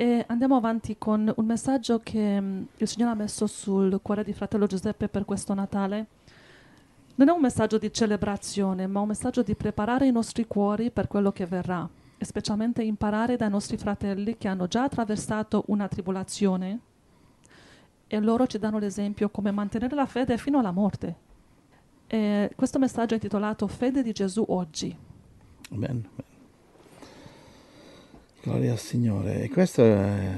E andiamo avanti con un messaggio che mm, il Signore ha messo sul cuore di fratello Giuseppe per questo Natale. Non è un messaggio di celebrazione, ma un messaggio di preparare i nostri cuori per quello che verrà, e specialmente imparare dai nostri fratelli che hanno già attraversato una tribolazione e loro ci danno l'esempio come mantenere la fede fino alla morte. E questo messaggio è intitolato Fede di Gesù oggi. Amen. Gloria al Signore. E questo è,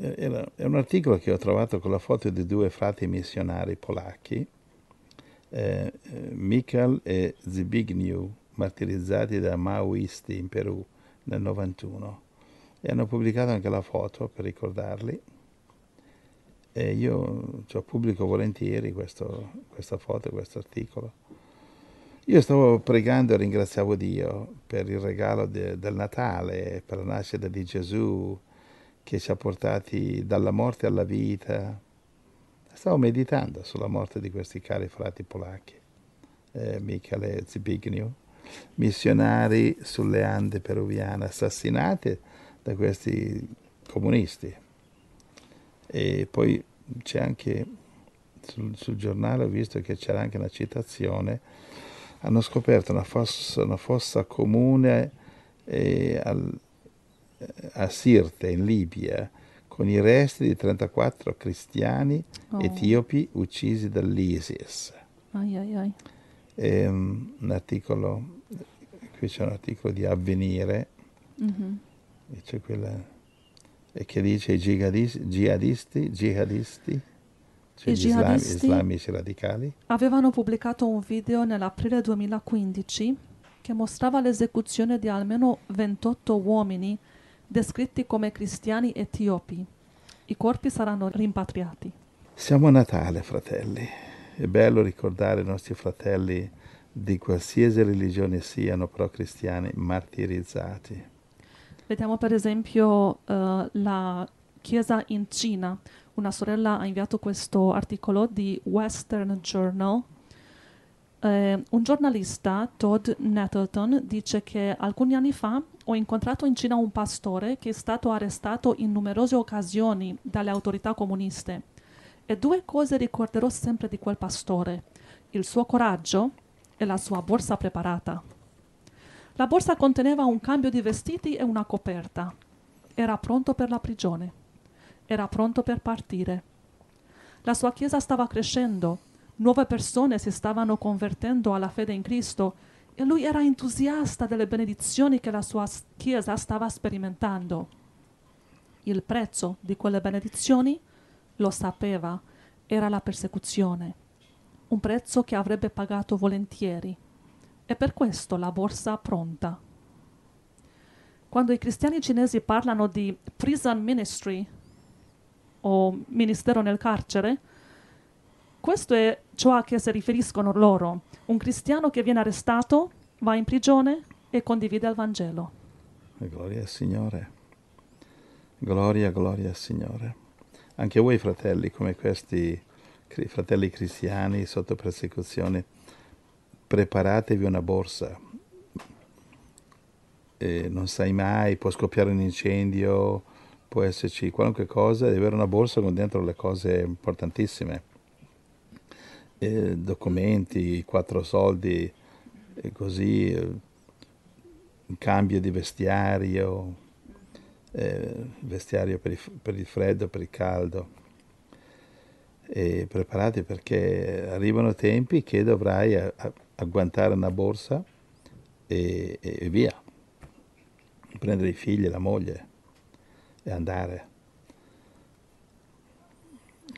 è, un articolo che ho trovato con la foto di due frati missionari polacchi, eh, Mikhail e Zbigniew, martirizzati da maoisti in Perù nel 91. E hanno pubblicato anche la foto per ricordarli. E io cioè, pubblico volentieri questo, questa foto, questo articolo io stavo pregando e ringraziavo Dio per il regalo de, del Natale, per la nascita di Gesù che ci ha portati dalla morte alla vita. Stavo meditando sulla morte di questi cari frati polacchi, eh, Michele Zbigniew, missionari sulle Ande peruviane, assassinati da questi comunisti. E poi c'è anche sul, sul giornale, ho visto che c'era anche una citazione hanno scoperto una fossa, una fossa comune eh, al, a Sirte, in Libia, con i resti di 34 cristiani oh. etiopi uccisi dall'ISIS. Ai ai ai. E, um, un articolo, qui c'è un articolo di Avvenire, mm-hmm. c'è quella, che dice i jihadisti, jihadisti, jihadisti cioè I gli islami, islamici radicali? Avevano pubblicato un video nell'aprile 2015 che mostrava l'esecuzione di almeno 28 uomini descritti come cristiani etiopi. I corpi saranno rimpatriati. Siamo a Natale, fratelli. È bello ricordare i nostri fratelli di qualsiasi religione siano, però cristiani, martirizzati. Vediamo per esempio uh, la Chiesa in Cina, una sorella ha inviato questo articolo di Western Journal. Eh, un giornalista, Todd Nettleton, dice che alcuni anni fa ho incontrato in Cina un pastore che è stato arrestato in numerose occasioni dalle autorità comuniste. E due cose ricorderò sempre di quel pastore, il suo coraggio e la sua borsa preparata. La borsa conteneva un cambio di vestiti e una coperta. Era pronto per la prigione era pronto per partire. La sua chiesa stava crescendo, nuove persone si stavano convertendo alla fede in Cristo e lui era entusiasta delle benedizioni che la sua chiesa stava sperimentando. Il prezzo di quelle benedizioni, lo sapeva, era la persecuzione, un prezzo che avrebbe pagato volentieri e per questo la borsa pronta. Quando i cristiani cinesi parlano di prison ministry, o ministero nel carcere, questo è ciò a che si riferiscono loro. Un cristiano che viene arrestato, va in prigione e condivide il Vangelo. Gloria al Signore. Gloria, gloria al Signore. Anche voi fratelli, come questi fratelli cristiani sotto persecuzione, preparatevi una borsa. E non sai mai, può scoppiare un incendio, può esserci qualunque cosa, devi avere una borsa con dentro le cose importantissime, eh, documenti, quattro soldi, e così, eh, cambio di vestiario, eh, vestiario per il, per il, freddo, per il caldo. E preparati perché arrivano tempi che dovrai agguantare una borsa e, e via, prendere i figli e la moglie e andare.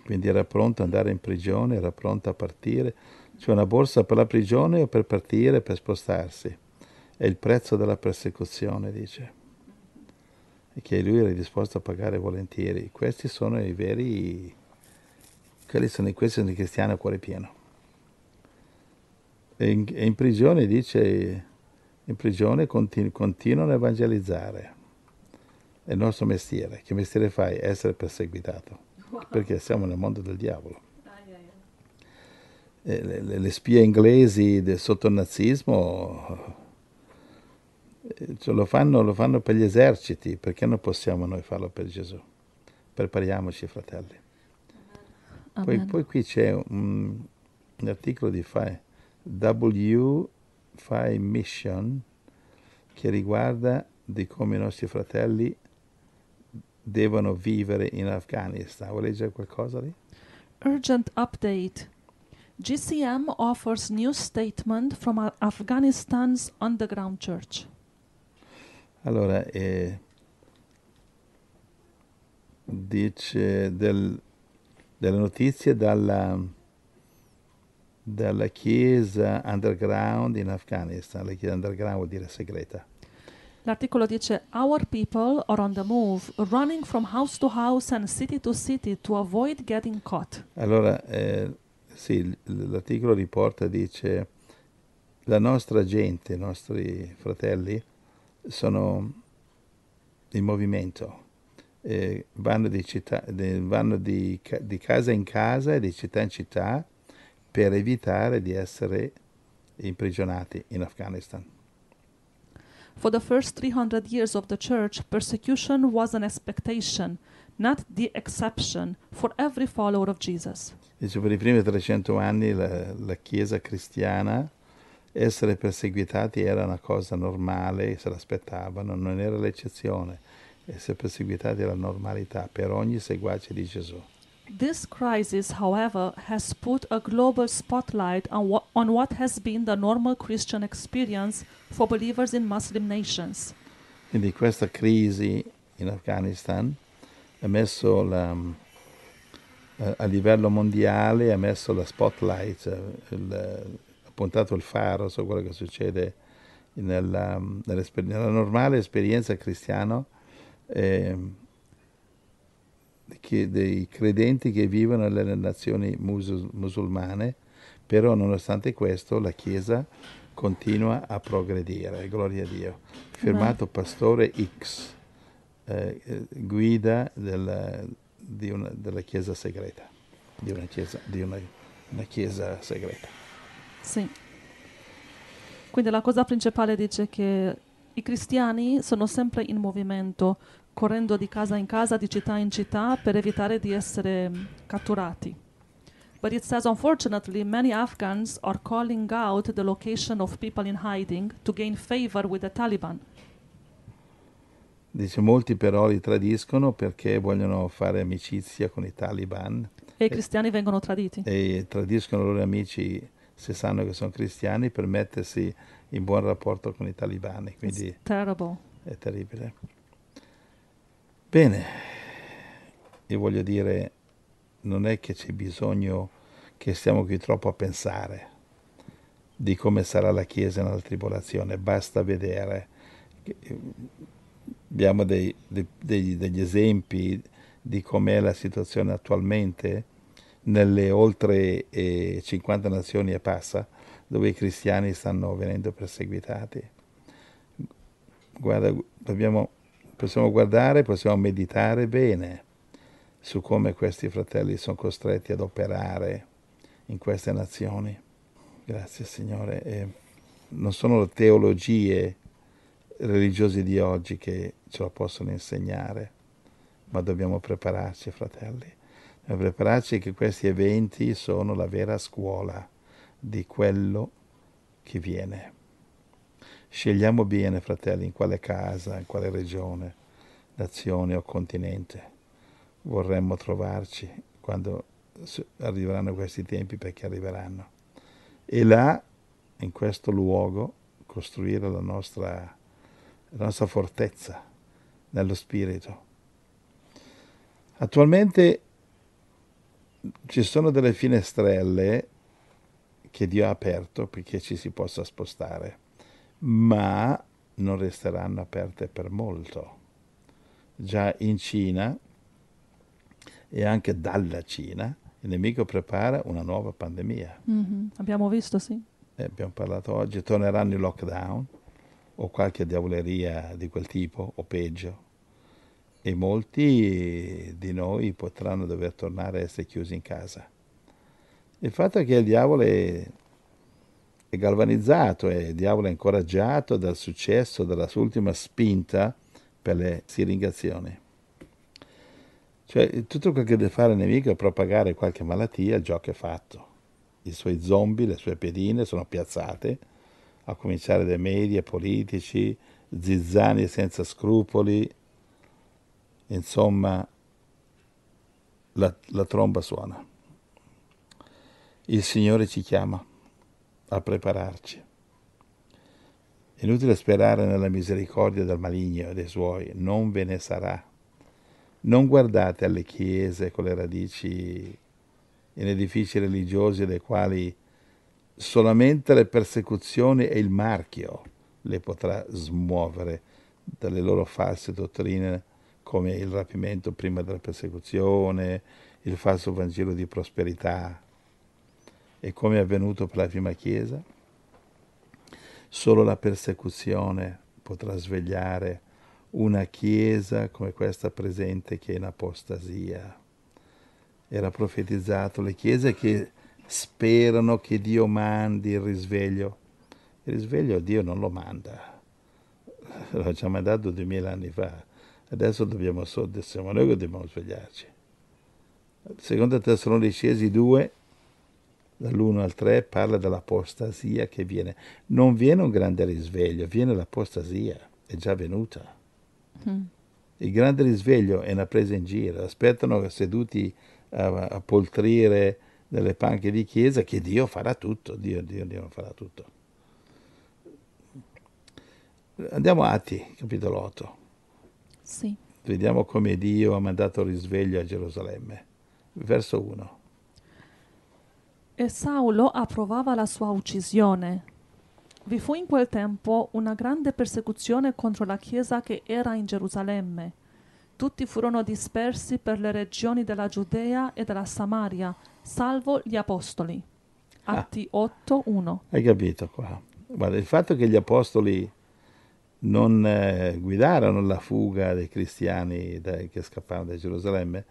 Quindi era pronto ad andare in prigione, era pronto a partire. C'è una borsa per la prigione o per partire, per spostarsi. È il prezzo della persecuzione, dice. E che lui era disposto a pagare volentieri. Questi sono i veri, sono, questi sono i cristiani a cuore pieno. E in, e in prigione dice, in prigione continu, continuano a evangelizzare è il nostro mestiere. Che mestiere fai? Essere perseguitato. Wow. Perché siamo nel mondo del diavolo. Le, le, le, spie inglesi del, sotto il nazismo Eh, cioè, lo, fanno, lo fanno per gli eserciti, perché non possiamo noi farlo per Gesù? Prepariamoci, fratelli. Poi, poi, qui c'è un, un articolo di FAI, W FAI Mission, che riguarda di come i nostri fratelli devono vivere in Afghanistan. Vuoi leggere qualcosa lì? Urgent update. GCM offers new statement from Afghanistan's underground church. Allora, eh, dice del, delle notizie dalla, dalla chiesa underground in Afghanistan. La chiesa underground vuol dire segreta. L'articolo dice Our people are on the move, running from house to house and city to city to avoid getting caught. Allora, eh, sì, l'articolo riporta, dice, la nostra gente, i nostri fratelli, sono in movimento, eh, vanno, di, città, de, vanno di, di, casa in casa e di città in città per evitare di essere imprigionati in Afghanistan. For the first 300 years of the church, persecution was an expectation, not the exception, for every follower of Jesus. Dice, per i primi 300 anni la, la Chiesa cristiana essere perseguitati era una cosa normale, se l'aspettavano, non era l'eccezione. Essere perseguitati era la normalità per ogni seguace di Gesù. This crisis, however, has put a global spotlight on what, on what has been the normal Christian experience for believers in Muslim nations. Quindi questa crisi in Afghanistan ha messo la, eh, a livello mondiale, ha messo la spotlight, eh, il, ha puntato il faro su quello che succede nella, nella normale esperienza cristiana. Eh, che, dei credenti che vivono nelle nazioni musul- musulmane, però nonostante questo la Chiesa continua a progredire, gloria a Dio. Firmato. Pastore X, eh, guida della, di una, della Chiesa segreta, di una Chiesa, di una, una chiesa segreta. Sì. Quindi la cosa principale dice che i cristiani sono sempre in movimento, correndo di casa in casa, di città in città per evitare di essere catturati. But it says, unfortunately, many Afghans are calling out the location of people in hiding to gain favor with the Taliban. Dice, molti però li tradiscono perché vogliono fare amicizia con i Taliban. E i cristiani vengono traditi. E tradiscono i loro amici se sanno che sono cristiani per mettersi in buon rapporto con i talibani. Quindi It's terrible. È terribile. Bene, io voglio dire, non è che c'è bisogno che stiamo qui troppo a pensare di come sarà la Chiesa nella tribolazione, basta vedere. Abbiamo dei, dei, degli esempi di com'è la situazione attualmente nelle oltre eh, 50 nazioni e passa, dove i cristiani stanno venendo perseguitati. Guarda, dobbiamo possiamo guardare, possiamo meditare bene su come questi fratelli sono costretti ad operare in queste nazioni. Grazie Signore. E non sono le teologie religiose di oggi che ce lo possono insegnare, ma dobbiamo prepararci, fratelli. Dobbiamo prepararci che questi eventi sono la vera scuola di quello che viene. Scegliamo bene, fratelli, in quale casa, in quale regione, nazione o continente vorremmo trovarci quando arriveranno questi tempi, perché arriveranno. E là, in questo luogo, costruire la nostra, la nostra fortezza nello spirito. Attualmente ci sono delle finestrelle che Dio ha aperto perché ci si possa spostare ma non resteranno aperte per molto. Già in Cina e anche dalla Cina il nemico prepara una nuova pandemia. Mm-hmm. Abbiamo visto, sì. Eh, abbiamo parlato oggi, torneranno i lockdown o qualche diavoleria di quel tipo o peggio e molti di noi potranno dover tornare a essere chiusi in casa. Il fatto è che il diavolo è galvanizzato e diavolo è incoraggiato dal successo, dalla sua ultima spinta per le siringazioni. Cioè, tutto quel che deve fare il nemico è propagare qualche malattia, il gioco è fatto. I suoi zombie, le sue piedine sono piazzate, a cominciare dai media, politici, zizzani senza scrupoli, insomma, la, la tromba suona. Il Signore ci chiama a prepararci. Inutile sperare nella misericordia del maligno e dei suoi, non ve ne sarà. Non guardate alle chiese con le radici in edifici religiosi dei quali solamente le persecuzioni e il marchio le potrà smuovere dalle loro false dottrine come il rapimento prima della persecuzione, il falso Vangelo di prosperità. E come è avvenuto per la prima Chiesa? Solo la persecuzione potrà svegliare una Chiesa come questa presente che è in apostasia. Era profetizzato le Chiese che sperano che Dio mandi il risveglio. Il risveglio Dio non lo manda, l'ha già mandato duemila anni fa. Adesso dobbiamo, siamo noi che dobbiamo svegliarci. Secondo Tessalonicesi 2, dall'1 al 3, parla dell'apostasia che viene. Non viene un grande risveglio, viene l'apostasia, è già venuta. Mm. Il grande risveglio è una presa in giro, aspettano seduti a, a poltrire nelle panche di chiesa che Dio farà tutto, Dio, Dio, Dio farà tutto. Andiamo a Atti, capitolo 8. Sì. Vediamo come Dio ha mandato risveglio a Gerusalemme. Verso 1. E Saulo approvava la sua uccisione. Vi fu in quel tempo una grande persecuzione contro la chiesa che era in Gerusalemme. Tutti furono dispersi per le regioni della Giudea e della Samaria, salvo gli apostoli. Ah. Atti ah, 8, 1. Hai capito qua? Guarda, il fatto che gli apostoli non eh, guidarono la fuga dei cristiani dai, che scappavano da Gerusalemme,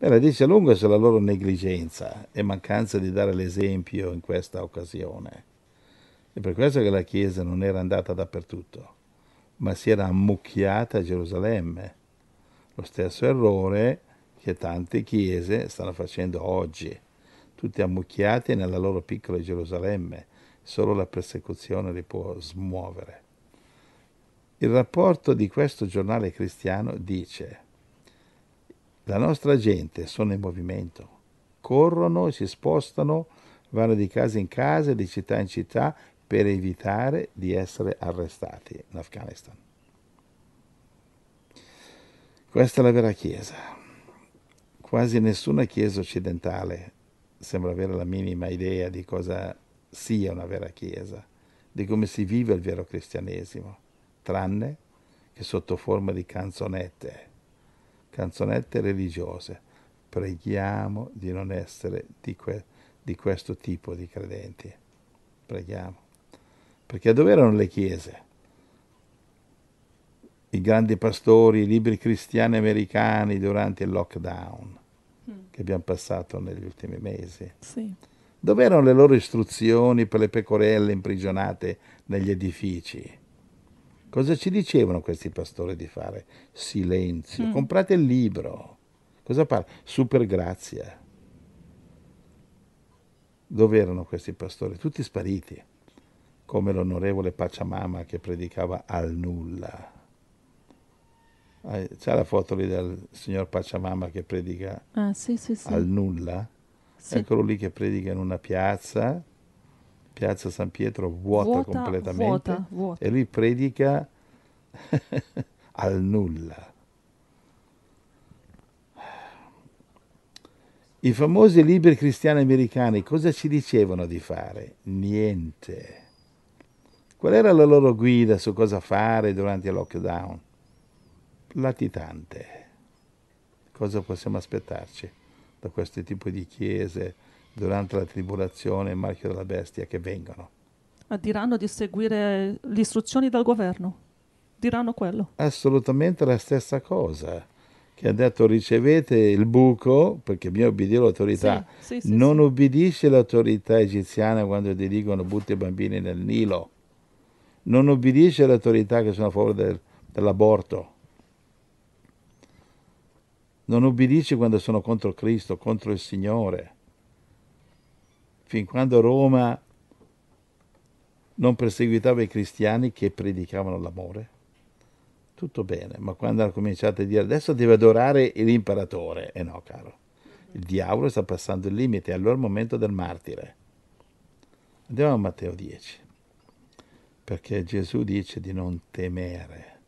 beh, la dice lunga sulla loro negligenza e mancanza di dare l'esempio in questa occasione. È per questo che la Chiesa non era andata dappertutto, ma si era ammucchiata a Gerusalemme. Lo stesso errore che tante chiese stanno facendo oggi, tutti ammucchiati nella loro piccola Gerusalemme, solo la persecuzione li può smuovere. Il rapporto di questo giornale cristiano dice la nostra gente sono in movimento, corrono e si spostano, vanno di casa in casa, di città in città per evitare di essere arrestati in Afghanistan. Questa è la vera Chiesa. Quasi nessuna Chiesa occidentale sembra avere la minima idea di cosa sia una vera Chiesa, di come si vive il vero cristianesimo tranne che sotto forma di canzonette, canzonette religiose. Preghiamo di non essere di, que- di questo tipo di credenti. Preghiamo. Perché dove erano le chiese? I grandi pastori, i libri cristiani americani durante il lockdown mm. che abbiamo passato negli ultimi mesi. Sì. Dove erano le loro istruzioni per le pecorelle imprigionate negli edifici? Cosa ci dicevano questi pastori di fare? Silenzio. Mm. Comprate il libro. Cosa parla? Super grazia. Dove erano questi pastori? Tutti spariti, come l'onorevole Pacciamama che predicava al nulla. C'è la foto lì del signor Pacciamama che predica ah, sì, sì, sì. al nulla? Eccolo lì che predica in una piazza piazza San Pietro vuota, vuota completamente vuota, vuota. e lui predica al nulla. I famosi libri cristiani americani cosa ci dicevano di fare? Niente. Qual era la loro guida su cosa fare durante il lockdown? Latitante. Cosa possiamo aspettarci da questo tipo di chiese? Durante la tribolazione e il marchio della bestia che vengono. Diranno di seguire le istruzioni del governo. Diranno quello. Assolutamente la stessa cosa che ha detto ricevete il buco perché bisogna obbedire all'autorità. Sì, sì, sì, non obbedisce all'autorità egiziana quando ti dicono butti i bambini nel Nilo. Non obbedisce alle autorità che sono a favore del- dell'aborto. Non obbedisce quando sono contro Cristo, contro il Signore. Fin quando Roma non perseguitava i cristiani che predicavano l'amore, tutto bene, ma quando hanno cominciato a dire adesso deve adorare l'imperatore, e no, caro, il diavolo sta passando il limite, allora è il momento del martire. Andiamo a Matteo 10, perché Gesù dice di non temere.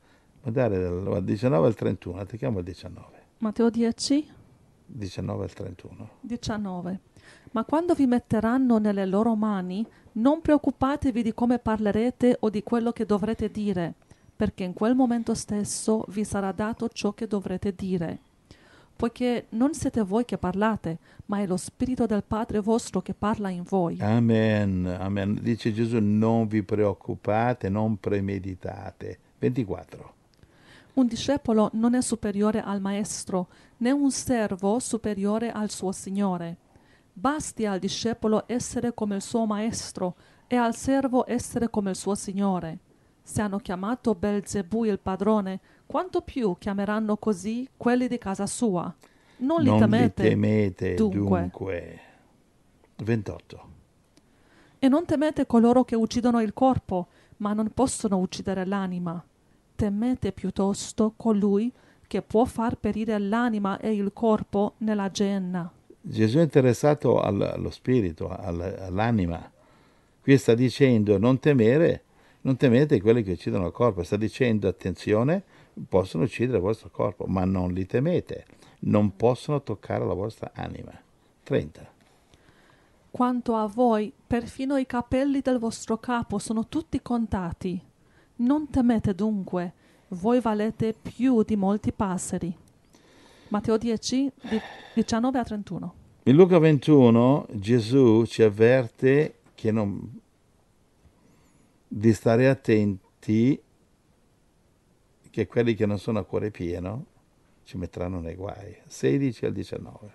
Guardate dal 19 al 31, attacchiamo il 19. Matteo 10, 19 al 31. 19. Ma quando vi metteranno nelle loro mani, non preoccupatevi di come parlerete o di quello che dovrete dire, perché in quel momento stesso vi sarà dato ciò che dovrete dire. Poiché non siete voi che parlate, ma è lo Spirito del Padre vostro che parla in voi. Amen, amen. Dice Gesù, non vi preoccupate, non premeditate. 24. Un discepolo non è superiore al maestro, né un servo superiore al suo signore. Basti al discepolo essere come il suo maestro e al servo essere come il suo signore. Se hanno chiamato Belzebù il padrone, quanto più chiameranno così quelli di casa sua? Non li non temete. li temete dunque. dunque. 28. E non temete coloro che uccidono il corpo, ma non possono uccidere l'anima. Temete piuttosto colui che può far perire l'anima e il corpo nella genna. Gesù è interessato al- allo spirito, al- all'anima. Qui sta dicendo non temere, non temete quelli che uccidono il corpo, sta dicendo attenzione, possono uccidere il vostro corpo, ma non li temete, non possono toccare la vostra anima. 30. Quanto a voi, perfino i capelli del vostro capo sono tutti contati. Non temete dunque, voi valete più di molti passeri. Matteo 10, di 19 a 31. In Luca 21 Gesù ci avverte che non- di stare attenti che quelli che non sono a cuore pieno ci metteranno nei guai. 16 al 19.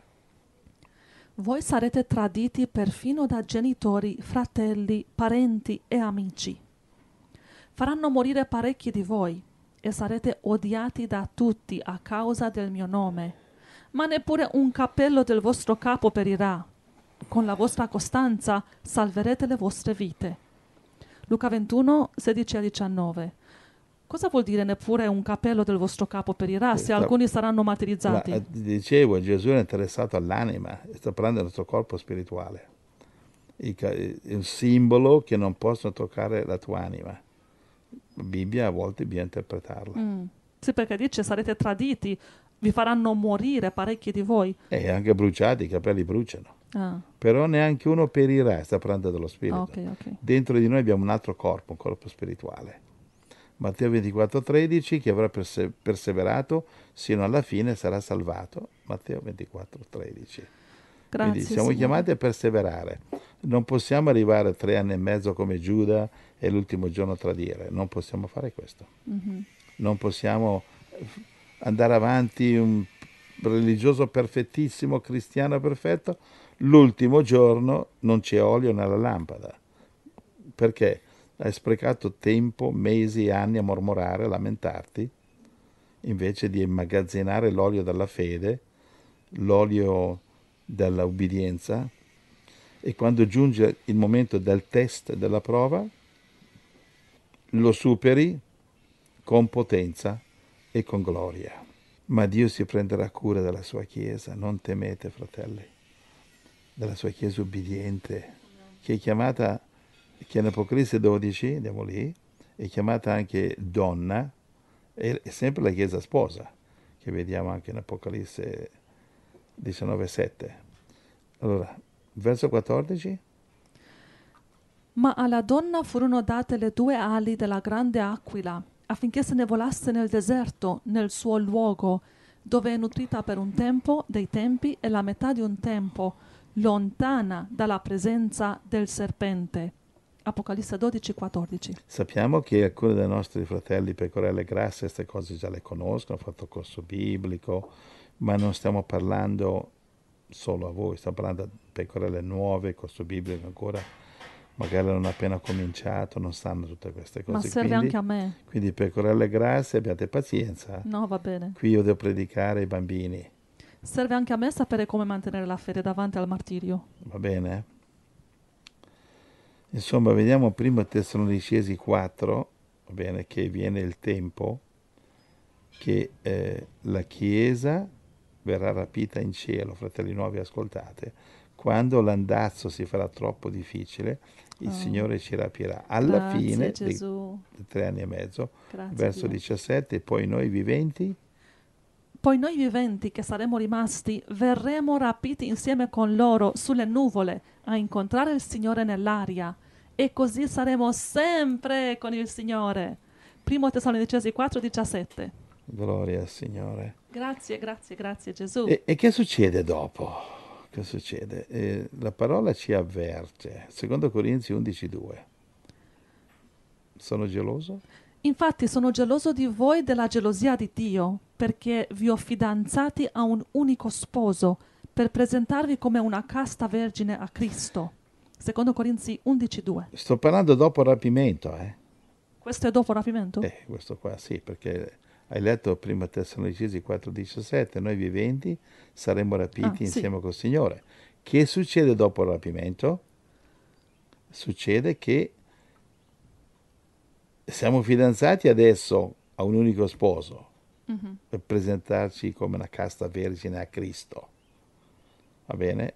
Voi sarete traditi perfino da genitori, fratelli, parenti e amici. Faranno morire parecchi di voi e sarete odiati da tutti a causa del mio nome. Ma neppure un capello del vostro capo perirà. Con la vostra costanza salverete le vostre vite. Luca 21, 16 a 19. Cosa vuol dire neppure un capello del vostro capo perirà se Sta- alcuni saranno martirizzati? Ma, eh, dicevo, Gesù è interessato all'anima, sta parlando del nostro corpo spirituale. Il ca- È un simbolo che non possono toccare la tua anima. Bibbia a volte bisogna interpretarla. Mm. Sì, perché dice sarete traditi, vi faranno morire parecchi di voi. E anche bruciati, i capelli bruciano. Ah, Però neanche uno perirà, sta parlando dello spirito. ok, ok. Dentro di noi abbiamo un altro corpo, un corpo spirituale. Matteo 24:13, chi avrà perse- perseverato sino alla fine sarà salvato. Matteo 24:13. Grazie. Quindi siamo Signore. chiamati a perseverare. Non possiamo arrivare a tre anni e mezzo come Giuda e l'ultimo giorno tradire. Non possiamo fare questo. Mhm. Non possiamo eh, andare avanti un religioso perfettissimo, cristiano perfetto. L'ultimo giorno non c'è olio nella lampada. Perché? Hai sprecato tempo, mesi, anni a mormorare, a lamentarti, invece di immagazzinare l'olio della fede, l'olio dell'obbedienza e quando giunge il momento del test, della prova, lo superi con potenza e con gloria. Ma Dio si prenderà cura della sua Chiesa, non temete fratelli, della sua Chiesa ubbidiente, che è chiamata, che Apocalisse 12, andiamo lì, è chiamata anche donna, è sempre la Chiesa sposa, che vediamo anche in Apocalisse 19,7. Allora, verso 14, Ma alla donna furono date le due ali della grande aquila, affinché se ne volasse nel deserto, nel suo luogo, dove è nutrita per un tempo dei tempi e la metà di un tempo, lontana dalla presenza del serpente. Apocalisse 12, 14. Sappiamo che alcuni dei nostri fratelli pecorelle grasse queste cose già le conoscono, hanno fatto corso biblico, ma non stiamo parlando solo a voi, stiamo parlando di pecorelle nuove, corso biblico ancora, magari hanno appena cominciato, non sanno tutte queste cose. Ma serve quindi, anche a me. quindi pecorelle grasse, abbiate pazienza. No, va bene. Qui io devo predicare ai bambini, Serve anche a me sapere come mantenere la fede davanti al martirio. va bene? Insomma, vediamo prima Tessalonicesi 4, va bene, che viene il tempo che eh, la Chiesa verrà rapita in cielo, fratelli nuovi, ascoltate. Quando l'andazzo si farà troppo difficile, il Oh. Signore ci rapirà. Alla Grazie, fine Gesù. dei tre anni e mezzo, Grazie. verso Dio. 17, poi noi viventi Poi noi viventi che saremo rimasti verremo rapiti insieme con loro sulle nuvole a incontrare il Signore nell'aria e così saremo sempre con il Signore. Primo Tessalonicesi 4, 17. Gloria al Signore. Grazie, grazie, grazie Gesù. E, e che succede dopo? Che succede? Eh, la parola ci avverte. Secondo Corinzi 11.2. Sono geloso? Infatti sono geloso di voi della gelosia di Dio, perché vi ho fidanzati a un unico sposo, per presentarvi come una casta vergine a Cristo. Secondo Corinzi 11.2. Sto parlando dopo il rapimento, eh? Questo è dopo il rapimento? Eh, questo qua sì, perché hai letto prima Tessalonicesi 4.17, noi viventi saremo rapiti Ah, sì. insieme col Signore. Che succede dopo il rapimento? Succede che siamo fidanzati adesso a un unico sposo Mhm. per presentarci come una casta vergine a Cristo. Va bene?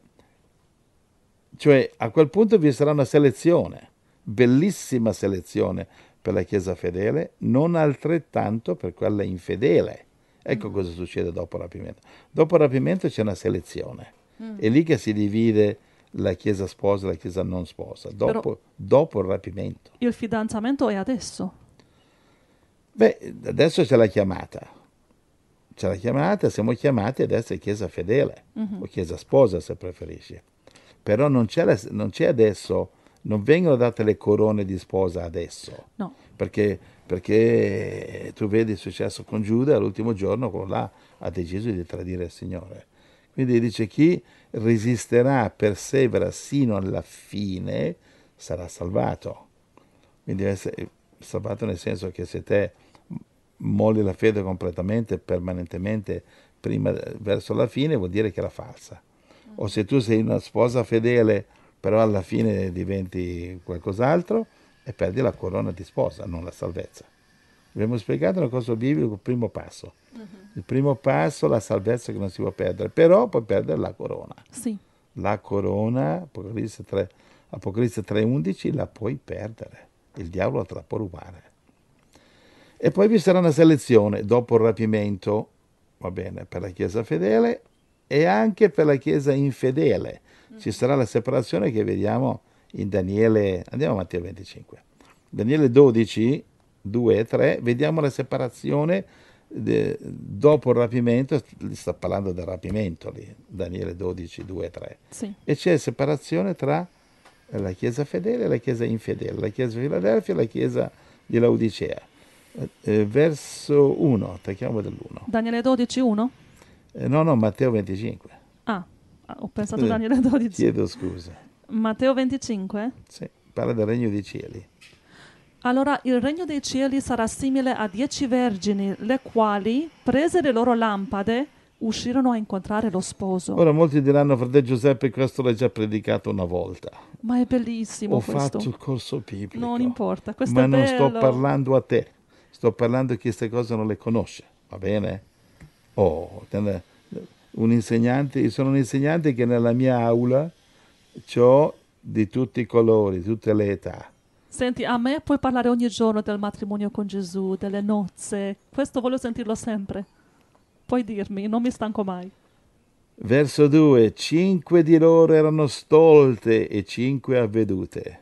Cioè, a quel punto vi sarà una selezione, bellissima selezione per la Chiesa fedele, non altrettanto per quella infedele. Ecco cosa succede dopo il rapimento. Dopo il rapimento c'è una selezione. È lì che si divide la Chiesa sposa e la Chiesa non sposa, dopo, Però- dopo il rapimento. Il fidanzamento è adesso. Beh, adesso c'è la chiamata. C'è la chiamata, siamo chiamati ad essere Chiesa fedele, o Chiesa sposa se preferisci. Però non c'è, la- non c'è adesso, non vengono date le corone di sposa adesso, No. perché, perché tu vedi il successo con Giuda, l'ultimo giorno quello là ha deciso di tradire il Signore. Quindi dice chi resisterà, persevera sino alla fine, sarà salvato. Quindi essere salvato nel senso che se te molli la fede completamente, permanentemente, prima verso la fine, vuol dire che era falsa. O se tu sei una sposa fedele, però alla fine diventi qualcos'altro e perdi la corona di sposa, non la salvezza. Abbiamo spiegato nel corso biblico il primo passo. Il primo passo, la salvezza che non si può perdere, però puoi perdere la corona. Sì. La corona, Apocalisse 3, Apocalisse 3.11, la puoi perdere. Il diavolo te la può rubare. E poi vi sarà una selezione dopo il rapimento, va bene, per la Chiesa fedele e anche per la Chiesa infedele. Ci sarà la separazione che vediamo in Daniele, andiamo a Matteo 25. Daniele 12, 2 e 3, vediamo la separazione de- dopo il rapimento, sta parlando del rapimento lì, Daniele 12, 2 e 3 Sì. e c'è separazione tra la Chiesa fedele e la Chiesa infedele, la Chiesa di Filadelfia e la Chiesa di Laodicea. Eh, eh, verso 1, attacchiamo dall'1. Daniele 12, 1? Eh, no, no, Matteo 25. Ho pensato Eh, Daniele 12. Chiedo scusa. Matteo 25? Sì, parla del regno dei cieli. Allora il regno dei cieli sarà simile a dieci vergini, le quali, prese le loro lampade, uscirono a incontrare lo sposo. Ora molti diranno, fratello Giuseppe, questo l'hai già predicato una volta. Ma è bellissimo Ho questo. fatto il corso biblico. Non importa, questo ma è non bello. sto parlando a te, sto parlando a chi queste cose non le conosce, va bene? Oh, te ne- un insegnante, io sono un insegnante che nella mia aula ho di tutti i colori, di tutte le età. Senti, a me puoi parlare ogni giorno del matrimonio con Gesù, delle nozze. Questo voglio sentirlo sempre. Puoi dirmi, non mi stanco mai. Verso 2, cinque di loro erano stolte e cinque avvedute.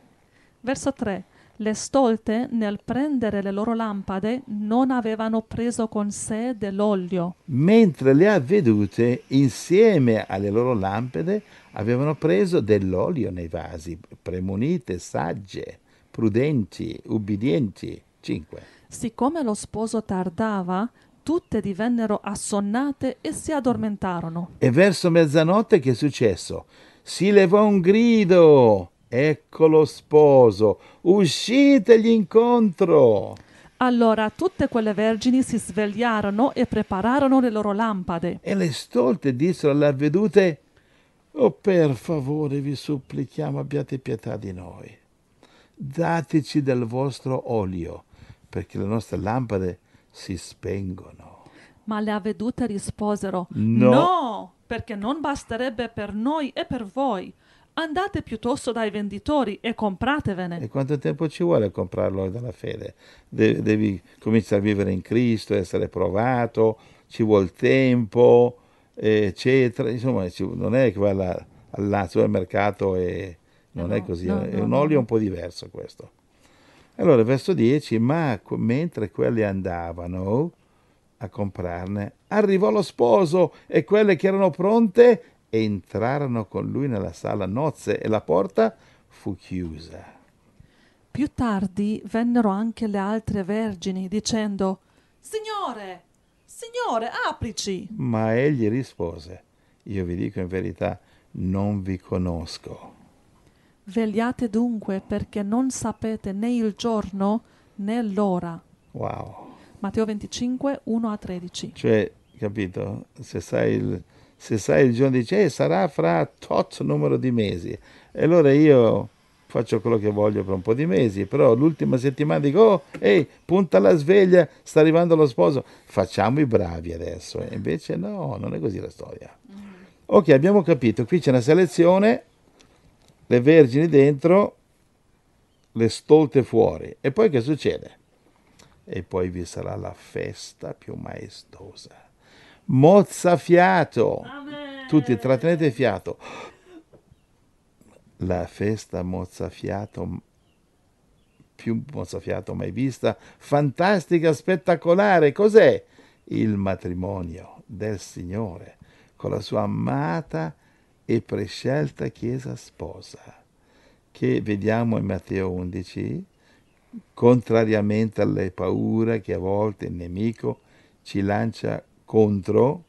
Verso 3. Le stolte, nel prendere le loro lampade, non avevano preso con sé dell'olio. mentre le avvedute, insieme alle loro lampade, avevano preso dell'olio nei vasi, premunite, sagge, prudenti, ubbidienti. 5. Siccome lo sposo tardava, tutte divennero assonnate e si addormentarono. E verso mezzanotte che è successo? Si levò un grido. Ecco lo sposo, uscitegli incontro. Allora tutte quelle vergini si svegliarono e prepararono le loro lampade. E le stolte dissero alle avvedute, Oh, per favore vi supplichiamo, abbiate pietà di noi. Dateci del vostro olio, perché le nostre lampade si spengono. Ma le avvedute risposero, No. no, perché non basterebbe per noi e per voi. Andate piuttosto dai venditori e compratevene. E quanto tempo ci vuole a comprarlo dalla fede? De- devi cominciare a vivere in Cristo, essere provato, ci vuole tempo, eccetera. Insomma, non è che vai alla- al supermercato e non Eh è no, così, no, è no, un olio un po' diverso questo. Allora, verso 10, ma mentre quelli andavano a comprarne, arrivò lo sposo e quelle che erano pronte entrarono con lui nella sala nozze e la porta fu chiusa. Più tardi vennero anche le altre vergini dicendo, Signore, Signore, aprici. Ma egli rispose, io vi dico in verità, non vi conosco. Vegliate dunque perché non sapete né il giorno né l'ora. Wow. Matteo 25, 1 a 13. Cioè, capito? Se sai il, se sai il giorno, dice, eh, sarà fra tot numero di mesi. E allora io faccio quello che voglio per un po' di mesi, però l'ultima settimana dico, oh, ehi, punta la sveglia, sta arrivando lo sposo, facciamo i bravi adesso. E invece no, non è così la storia. Ok, abbiamo capito, qui c'è una selezione, le vergini dentro, le stolte fuori. E poi che succede? E poi vi sarà la festa più maestosa. Mozzafiato. Tutti trattenete fiato. La festa mozzafiato più mozzafiato mai vista, fantastica, spettacolare. Cos'è? Il matrimonio del Signore con la sua amata e prescelta Chiesa sposa, che vediamo in Matteo 11, contrariamente alle paure che a volte il nemico ci lancia contro,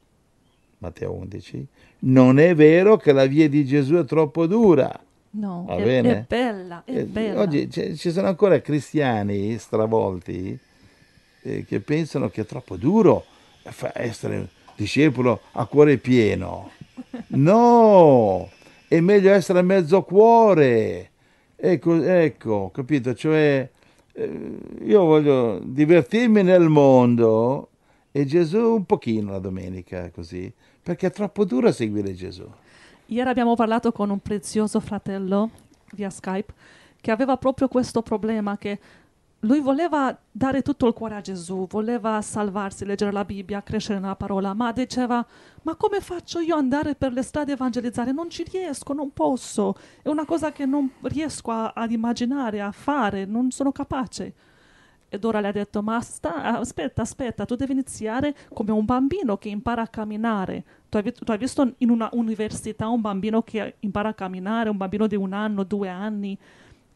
Matteo 11, non è vero che la via di Gesù è troppo dura. No, Va è, bene? è bella, è Eh, bella. Oggi ci sono ancora cristiani stravolti eh, che pensano che è troppo duro essere discepolo a cuore pieno. No, è meglio essere a mezzo cuore. Ecco, ecco, capito? Cioè, eh, io voglio divertirmi nel mondo e Gesù un pochino la domenica, così, perché è troppo duro seguire Gesù. Ieri abbiamo parlato con un prezioso fratello via Skype che aveva proprio questo problema che lui voleva dare tutto il cuore a Gesù, voleva salvarsi, leggere la Bibbia, crescere nella parola, ma diceva, ma come faccio io andare per le strade a evangelizzare? Non ci riesco, non posso, è una cosa che non riesco a- ad immaginare, a fare, non sono capace. Ed ora le ha detto, ma sta- aspetta, aspetta, tu devi iniziare come un bambino che impara a camminare. Tu hai, tu hai visto in una università un bambino che impara a camminare, un bambino di un anno, due anni?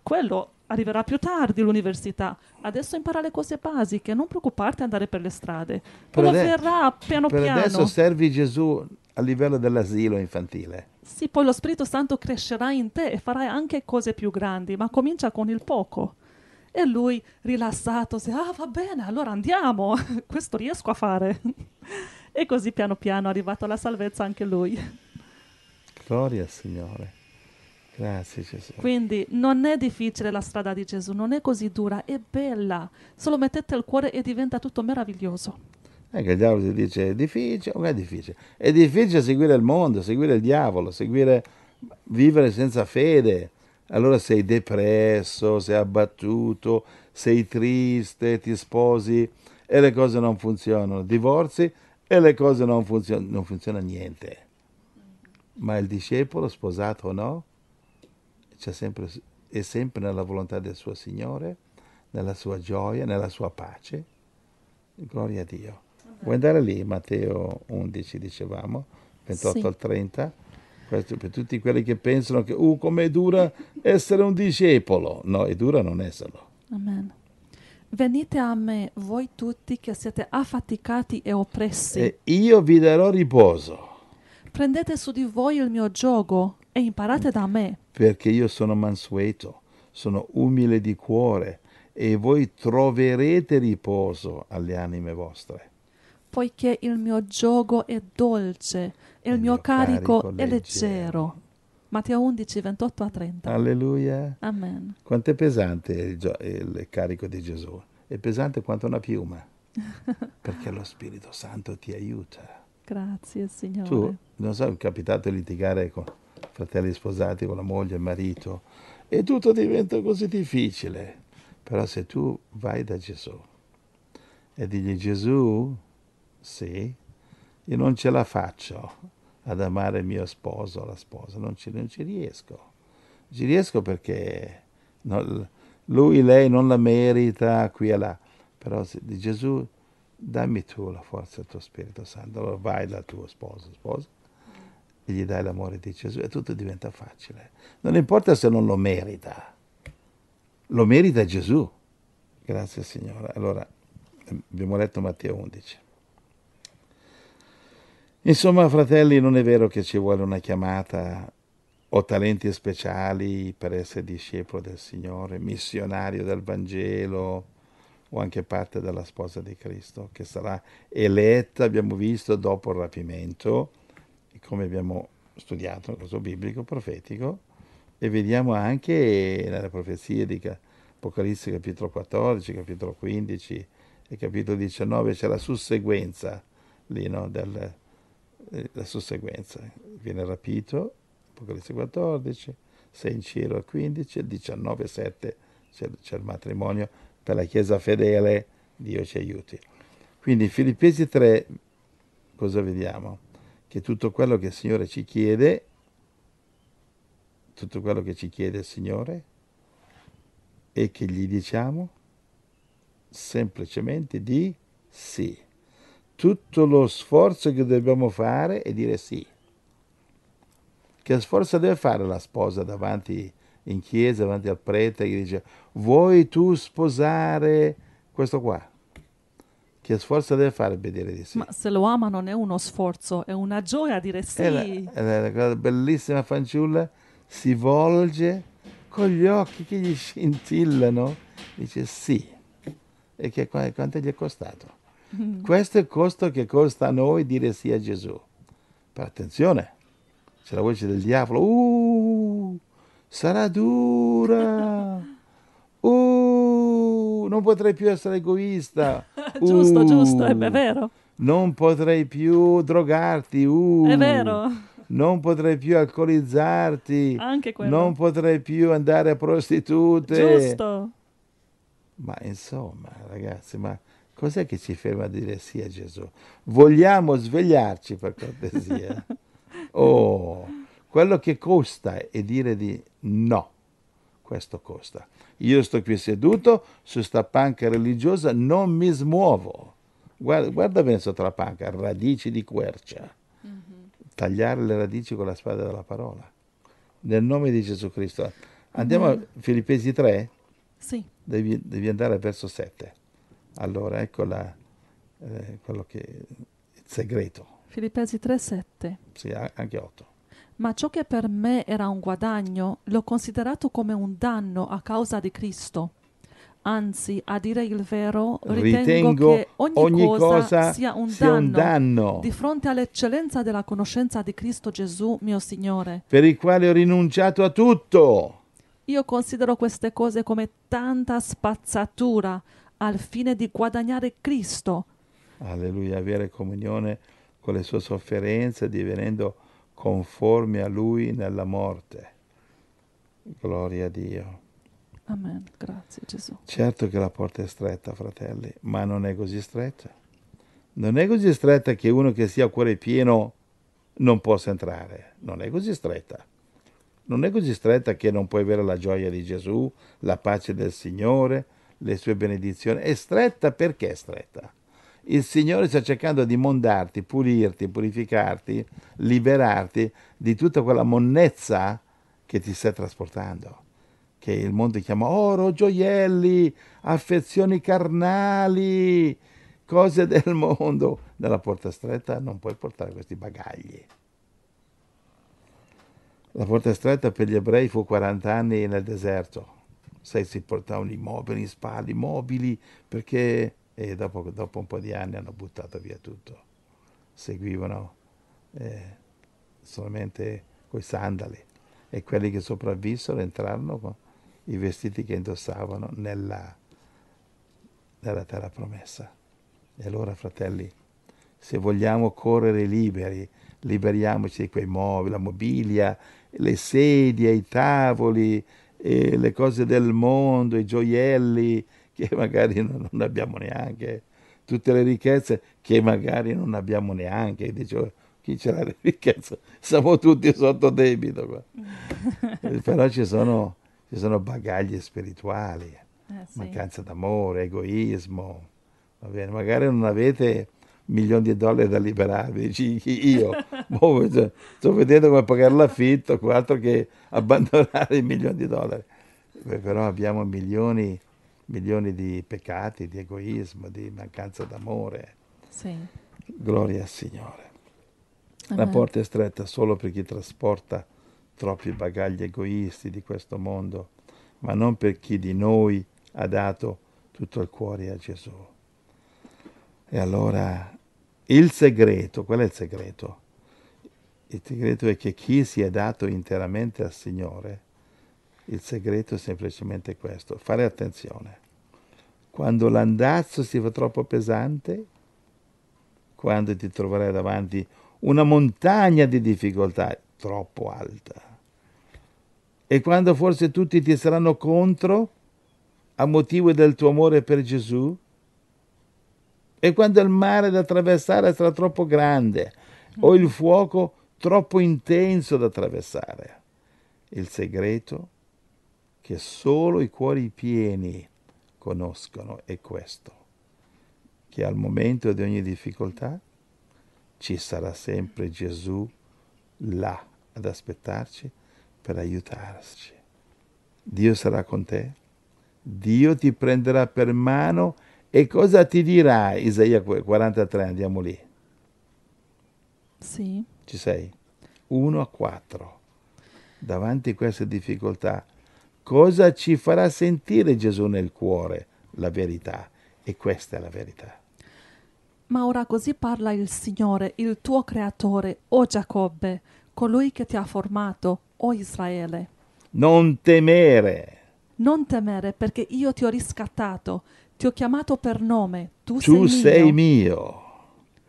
Quello arriverà più tardi all'università. Adesso impara le cose basiche, non preoccuparti di andare per le strade. Quello ade- verrà piano Per piano. adesso servi Gesù a livello dell'asilo infantile. Sì, poi lo Spirito Santo crescerà in te e farai anche cose più grandi, ma comincia con il poco. E lui, rilassato, si ah va bene, allora andiamo, questo riesco a fare. e così piano piano è arrivato alla salvezza anche lui. Gloria al Signore. Grazie Gesù. Quindi non è difficile la strada di Gesù, non è così dura, è bella. Solo mettete il cuore e diventa tutto meraviglioso. Anche il diavolo ti dice è difficile, non è difficile. È difficile seguire il mondo, seguire il diavolo, seguire, vivere senza fede. Allora sei depresso, sei abbattuto, sei triste, ti sposi e le cose non funzionano. Divorzi e le cose non funzionano, non funziona niente. Ma il discepolo, sposato o no, c'è sempre, è sempre nella volontà del suo Signore, nella sua gioia, nella sua pace. Gloria a Dio. Vuoi andare lì, Matteo 11, dicevamo, 28 Sì. al 30? Questo per tutti quelli che pensano che, uh, com'è dura essere un discepolo. No, è dura non esserlo. Amen. Venite a me, voi tutti che siete affaticati e oppressi. E io vi darò riposo, Prendete su di voi il mio gioco e imparate da me, perché io sono mansueto, sono umile di cuore, e voi troverete riposo alle anime vostre. poiché il mio gioco è dolce e il, mio carico, è leggero. Matteo 11, 28 a 30. Alleluia. Amen. Quanto è pesante il, il carico di Gesù? È pesante quanto una piuma, perché lo Spirito Santo ti aiuta. Grazie Signore. Tu, non so, è capitato di litigare con fratelli sposati, con la moglie, il marito, e tutto diventa così difficile. Però se tu vai da Gesù e digli Gesù, sì, io non ce la faccio ad amare mio sposo, la sposa, non ci, non ci riesco. Non ci riesco perché non- lui, lei non la merita qui e là. Però se di Gesù, dammi tu la forza del tuo Spirito Santo. Allora vai dal tuo sposo, sposa, e gli dai l'amore di Gesù e tutto diventa facile. Non importa se non lo merita, lo merita Gesù. Grazie Signore. Allora, abbiamo letto Matteo 11. Insomma, fratelli, non è vero che ci vuole una chiamata o talenti speciali per essere discepolo del Signore, missionario del Vangelo o anche parte della sposa di Cristo, che sarà eletta, abbiamo visto, dopo il rapimento, come abbiamo studiato nel corso biblico, profetico, e vediamo anche nelle profezie di Ca- Apocalisse capitolo 14, capitolo 15 e capitolo 19, c'è la susseguenza lì, no, del, eh, la susseguenza. Viene rapito, Apocalisse 14, 6 in cielo al 15, il 19, 7 c'è, c'è il matrimonio per la Chiesa fedele, Dio ci aiuti. Quindi Filippesi 3, cosa vediamo? Che tutto quello che il Signore ci chiede, tutto quello che ci chiede il Signore, e che gli diciamo semplicemente di sì. Tutto lo sforzo che dobbiamo fare è dire sì. Che sforzo deve fare la sposa davanti in chiesa, davanti al prete, che dice vuoi tu sposare questo qua? Che sforzo deve fare per dire di sì? Ma se lo ama non è uno sforzo, è una gioia dire sì. E la, la- la- bellissima fanciulla si volge con gli occhi che gli scintillano, dice sì. E che, qua- quanto gli è costato? Questo è il costo che costa a noi dire sì a Gesù. Però attenzione, c'è la voce del diavolo, uh, sarà dura, uh, non potrei più essere egoista. giusto, uh, giusto, è vero. Non potrei più drogarti, uh, È vero. non potrei più alcolizzarti, Anche quello. non potrei più andare a prostitute. Giusto. Ma insomma, ragazzi, ma cos'è che ci ferma a dire sì a Gesù? Vogliamo svegliarci per cortesia? Oh, quello che costa è dire di no. Questo costa. Io sto qui seduto su sta panca religiosa, non mi smuovo. Guarda, guarda bene sotto la panca, radici di quercia. Tagliare le radici con la spada della parola. Nel nome di Gesù Cristo. Andiamo a Filippesi 3? Sì. devi, devi andare al verso 7. Allora, ecco la, eh, quello che il segreto, Filippesi 3:7. sì, anche 8. Ma ciò che per me era un guadagno, l'ho considerato come un danno a causa di Cristo. Anzi, a dire il vero, ritengo, Ritengo che ogni, ogni cosa, cosa sia, un, sia danno un danno di fronte all'eccellenza della conoscenza di Cristo Gesù, mio Signore. per il quale ho rinunciato a tutto. Io considero queste cose come tanta spazzatura al fine di guadagnare Cristo Alleluia, avere comunione con le sue sofferenze, divenendo conformi a Lui nella morte. Gloria a Dio. Amen. Grazie Gesù. Certo che la porta è stretta, fratelli, ma non è così stretta. Non è così stretta che uno che sia a cuore pieno non possa entrare. Non è così stretta. Non è così stretta che non puoi avere la gioia di Gesù, la pace del Signore, le sue benedizioni. È stretta perché è stretta? il Signore sta cercando di mondarti, pulirti, purificarti, liberarti di tutta quella monnezza che ti stai trasportando, che il mondo chiama oro, gioielli, affezioni carnali, cose del mondo. Nella porta stretta non puoi portare questi bagagli. La porta stretta per gli ebrei fu 40 anni nel deserto. Sai, si portavano i mobili in spalle, i mobili, perché e dopo, dopo, un po' di anni hanno buttato via tutto. Seguivano eh, solamente coi sandali e quelli che sopravvissero entrarono con i vestiti che indossavano nella, nella terra promessa. E allora, fratelli, se vogliamo correre liberi, liberiamoci di quei mobili, la mobilia, le sedie, i tavoli, le cose del mondo, i gioielli, che magari non, non abbiamo neanche, tutte le ricchezze che magari non abbiamo neanche. Dicevo, chi ce l'ha le ricchezze? Siamo tutti sotto debito. Però ci sono, ci sono bagagli spirituali, eh, sì. mancanza d'amore, egoismo. Va bene, magari non avete milioni di dollari da liberarvi, dici io, boh, sto vedendo come pagare l'affitto, altro che abbandonare i milioni di dollari. Però abbiamo milioni milioni di peccati, di egoismo, di mancanza d'amore. Sì. Gloria al Signore. Amen. La porta è stretta solo per chi trasporta troppi bagagli egoisti di questo mondo, ma non per chi di noi ha dato tutto il cuore a Gesù. E allora il segreto, qual è il segreto? Il segreto è che chi si è dato interamente al Signore il segreto è semplicemente questo, fare attenzione. Quando l'andazzo si fa troppo pesante, quando ti troverai davanti una montagna di difficoltà troppo alta, e quando forse tutti ti saranno contro a motivo del tuo amore per Gesù, e quando il mare da attraversare sarà troppo grande o il fuoco troppo intenso da attraversare. Il segreto che solo i cuori pieni conoscono è questo, che al momento di ogni difficoltà ci sarà sempre Gesù là ad aspettarci per aiutarci. Dio sarà con te, Dio ti prenderà per mano e cosa ti dirà Isaia 43? Andiamo lì. Sì. Ci sei? 1 a 4. Davanti a queste difficoltà cosa ci farà sentire Gesù nel cuore? La verità. E questa è la verità. Ma ora così parla il Signore, il tuo creatore, o Giacobbe, colui che ti ha formato, o Israele. Non temere. Non temere, perché io ti ho riscattato, ti ho chiamato per nome, tu, tu sei, sei mio. mio.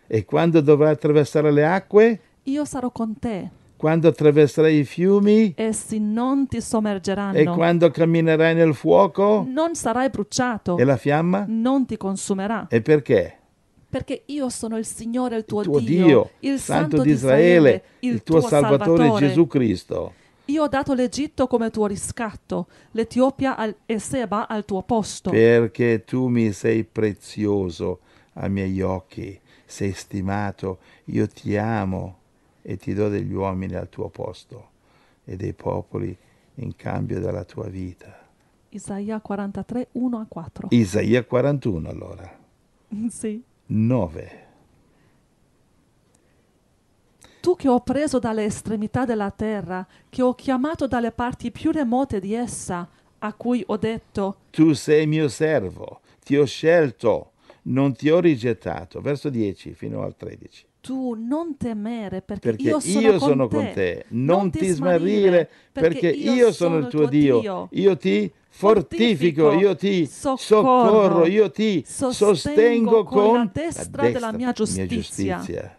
E quando dovrai attraversare le acque? Io sarò con te quando attraverserai i fiumi, essi non ti sommergeranno. E quando camminerai nel fuoco, non sarai bruciato. E la fiamma? Non ti consumerà. E perché? Perché io sono il Signore, il tuo, il tuo Dio, Dio, il Santo di Israele, il, il tuo, tuo Salvatore, Salvatore Gesù Cristo. Io ho dato l'Egitto come tuo riscatto, l'Etiopia al, e Seba al tuo posto. Perché tu mi sei prezioso ai miei occhi, sei stimato, io ti amo e ti do degli uomini al tuo posto e dei popoli in cambio della tua vita. Isaia 43, 1 a 4. Isaia 41 allora. sì. 9. Tu che ho preso dalle estremità della terra, che ho chiamato dalle parti più remote di essa, a cui ho detto, Tu sei mio servo, ti ho scelto, non ti ho rigettato. Verso 10 fino al 13 tu non temere perché, perché io sono, io con, sono te. con te, non, non ti smarrire perché, perché io sono il tuo Dio. Dio. io ti fortifico, io ti soccorro, soccorro io ti sostengo con, la destra, la destra della mia giustizia. mia giustizia.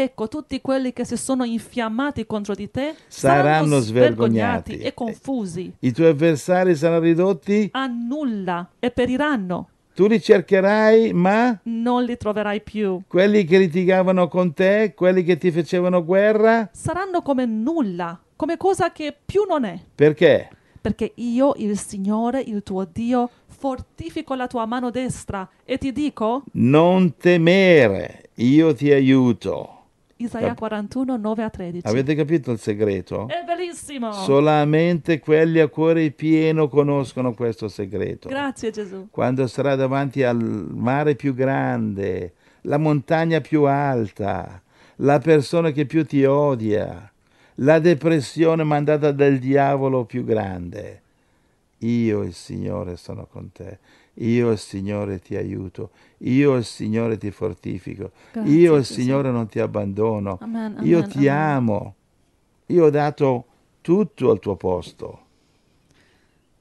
Ecco, tutti quelli che si sono infiammati contro di te saranno, svergognati e confusi. I tuoi avversari saranno ridotti a nulla e periranno. Tu li cercherai, ma non li troverai più. Quelli che litigavano con te, quelli che ti facevano guerra, saranno come nulla, come cosa che più non è. Perché? Perché io, il Signore, il tuo Dio, fortifico la tua mano destra e ti dico, non temere, io ti aiuto. Isaia Cap- 41, 9 a 13. Avete capito il segreto? È bellissimo! Solamente quelli a cuore pieno conoscono questo segreto. Grazie Gesù. Quando sarà davanti al mare più grande, la montagna più alta, la persona che più ti odia, la depressione mandata dal diavolo più grande. Io il Signore sono con te, io il Signore ti aiuto, io il Signore ti fortifico, Grazie, io il. Signore non ti abbandono, Amen, io amen, ti amen. amo, io ho dato tutto al tuo posto.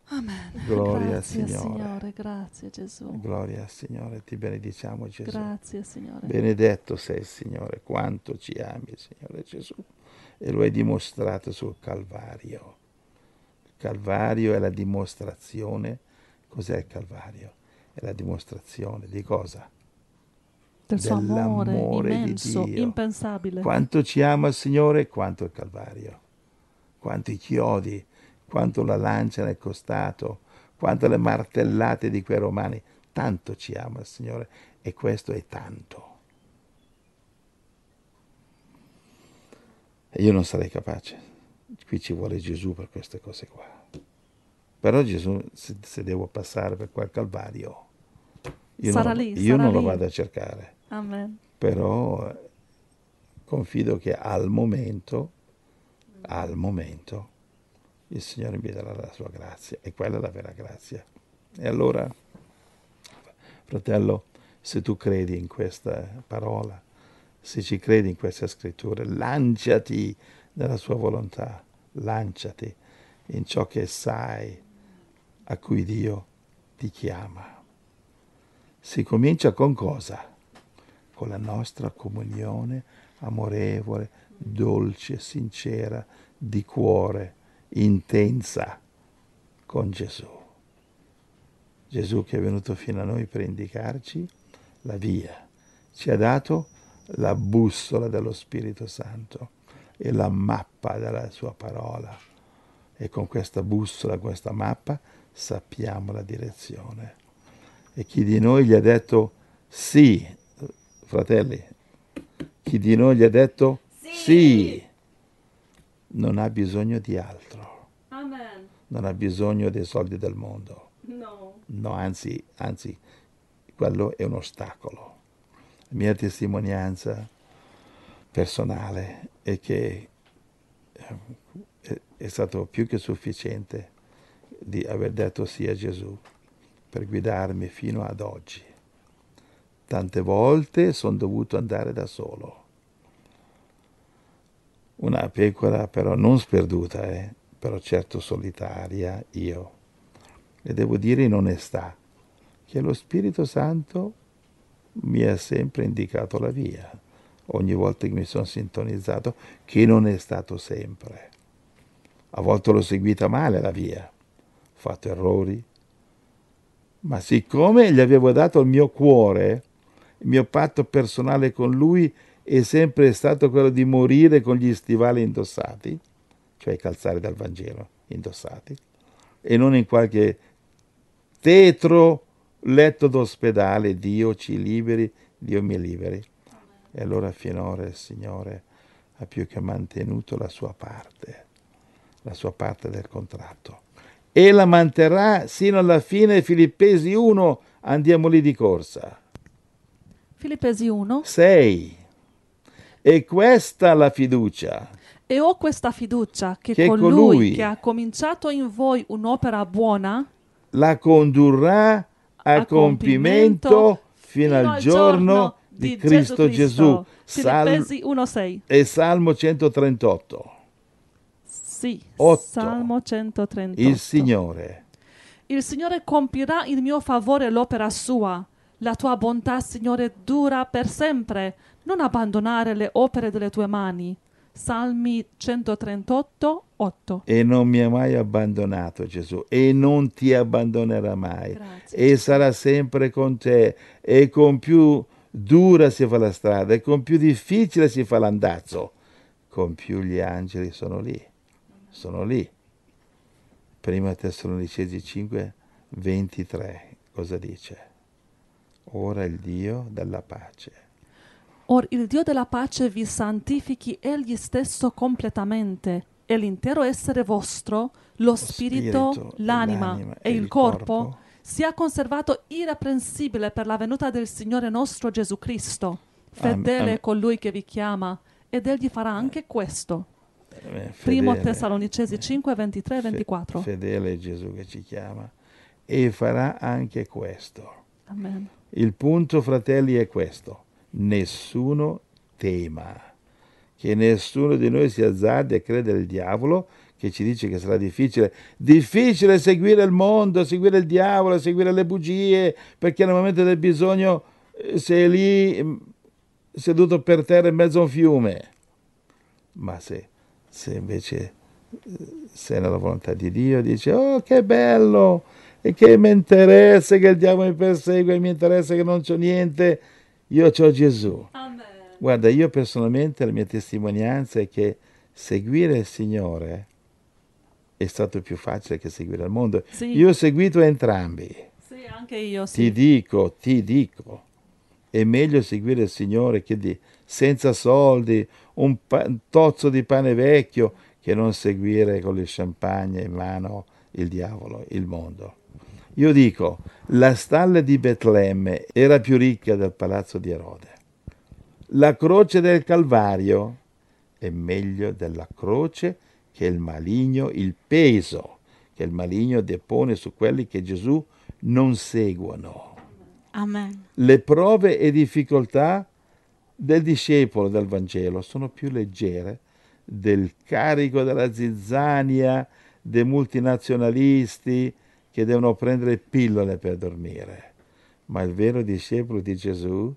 Amen. Gloria al grazie Signore. Signore, grazie Gesù. Gloria al Signore, ti benediciamo Gesù. Grazie Signore. Benedetto sei Signore, quanto ci ami Signore Gesù e lo hai dimostrato sul Calvario. Il Calvario è la dimostrazione, cos'è il Calvario? È la dimostrazione di cosa? Del suo amore di immenso, Dio. impensabile. Quanto ci ama il Signore e quanto il Calvario. Quanto i chiodi, quanto la lancia nel costato, quanto le martellate di quei romani. Tanto ci ama il Signore e questo è tanto. E io non sarei capace. Qui ci vuole Gesù per queste cose qua. Però Gesù, se, se devo passare per quel Calvario, io, Sarà non, lì, io sarà non lo lì. vado a cercare Amen. però confido che al momento, al momento, il Signore mi darà la sua grazia e quella è la vera grazia. E allora, fratello, se tu credi in questa parola, se ci credi in queste scritture, lanciati nella sua volontà, lanciati in ciò che sai a cui Dio ti chiama. Si comincia con cosa? Con la nostra comunione amorevole, dolce, sincera, di cuore, intensa con Gesù. Gesù che è venuto fino a noi per indicarci la via, ci ha dato la bussola dello Spirito Santo e la mappa della sua parola. E con questa bussola, questa mappa, sappiamo la direzione. E chi di noi gli ha detto sì, fratelli, chi di noi gli ha detto sì, non ha bisogno di altro, Amen. non ha bisogno dei soldi del mondo. No. No, anzi, anzi, quello è un ostacolo. La mia testimonianza personale è che eh, è stato più che sufficiente di aver detto sì a Gesù per guidarmi fino ad oggi. Tante volte sono dovuto andare da solo. Una pecora però non sperduta, eh, però certo solitaria, io. E devo dire in onestà che lo Spirito Santo mi ha sempre indicato la via, ogni volta che mi sono sintonizzato, che non è stato sempre. A volte l'ho seguita male la via, ho fatto errori, ma siccome gli avevo dato il mio cuore, il mio patto personale con lui è sempre stato quello di morire con gli stivali indossati, cioè i calzari del Vangelo indossati, e non in qualche tetro letto d'ospedale, Dio ci liberi, Dio mi liberi. E allora finora il Signore ha più che mantenuto la sua parte, la sua parte del contratto. E la manterrà sino alla fine, Filippesi 1, andiamo lì di corsa. Filippesi 1. 6. E questa la fiducia E ho questa fiducia che, Che colui, colui- che ha cominciato in voi un'opera buona la condurrà a, a compimento fino al giorno di Cristo Gesù. Sal- Filippesi 1.6. e Salmo 138. Sì, Otto. Salmo 138. Il Signore Il Signore compirà in mio favore l'opera sua. La tua bontà, Signore, dura per sempre. Non abbandonare le opere delle tue mani. Salmi 138, 8. e non mi ha mai abbandonato Gesù e non ti abbandonerà mai Grazie. e sarà sempre con te e con più dura si fa la strada e con più difficile si fa l'andazzo con più gli angeli sono lì sono lì prima Tessalonicesi 5 23, cosa dice? Ora il Dio della pace. Or il Dio della pace vi santifichi egli stesso completamente e l'intero essere vostro, lo spirito, spirito, l'anima l'anima e il corpo, sia conservato irreprensibile per la venuta del Signore nostro Gesù Cristo. Fedele Am- am- colui che vi chiama ed egli farà anche questo. Eh, Primo. Tessalonicesi 5, 23 e Fe- 24. Fedele è Gesù che ci chiama e farà anche questo. Amen. Il punto, fratelli, è questo. Nessuno tema. Che nessuno di noi si azzardi a credere il diavolo che ci dice che sarà difficile. Difficile seguire il mondo, seguire il diavolo, seguire le bugie, perché nel momento del bisogno eh, sei lì mm, seduto per terra in mezzo a un fiume. Ma se, se invece eh, sei nella volontà di Dio, dice, oh che bello, e che mi interessa che il diavolo mi persegue, mi interessa che non c'ho niente, io ho Gesù. Amen. Guarda, io personalmente la mia testimonianza è che seguire il Signore è stato più facile che seguire il mondo. Sì. Io ho seguito entrambi. Sì, anche io Ti sì. dico, ti dico, è meglio seguire il Signore che di, senza soldi, un, tozzo di pane vecchio, che non seguire con il champagne in mano il diavolo, il mondo. Io dico, la stalla di Betlemme era più ricca del palazzo di Erode. La croce del Calvario è meglio della croce che il maligno, il peso che il maligno depone su quelli che Gesù non seguono. Amen. Le prove e difficoltà del discepolo del Vangelo sono più leggere del carico della zizzania dei multinazionalisti che devono prendere pillole per dormire. Ma il vero discepolo di Gesù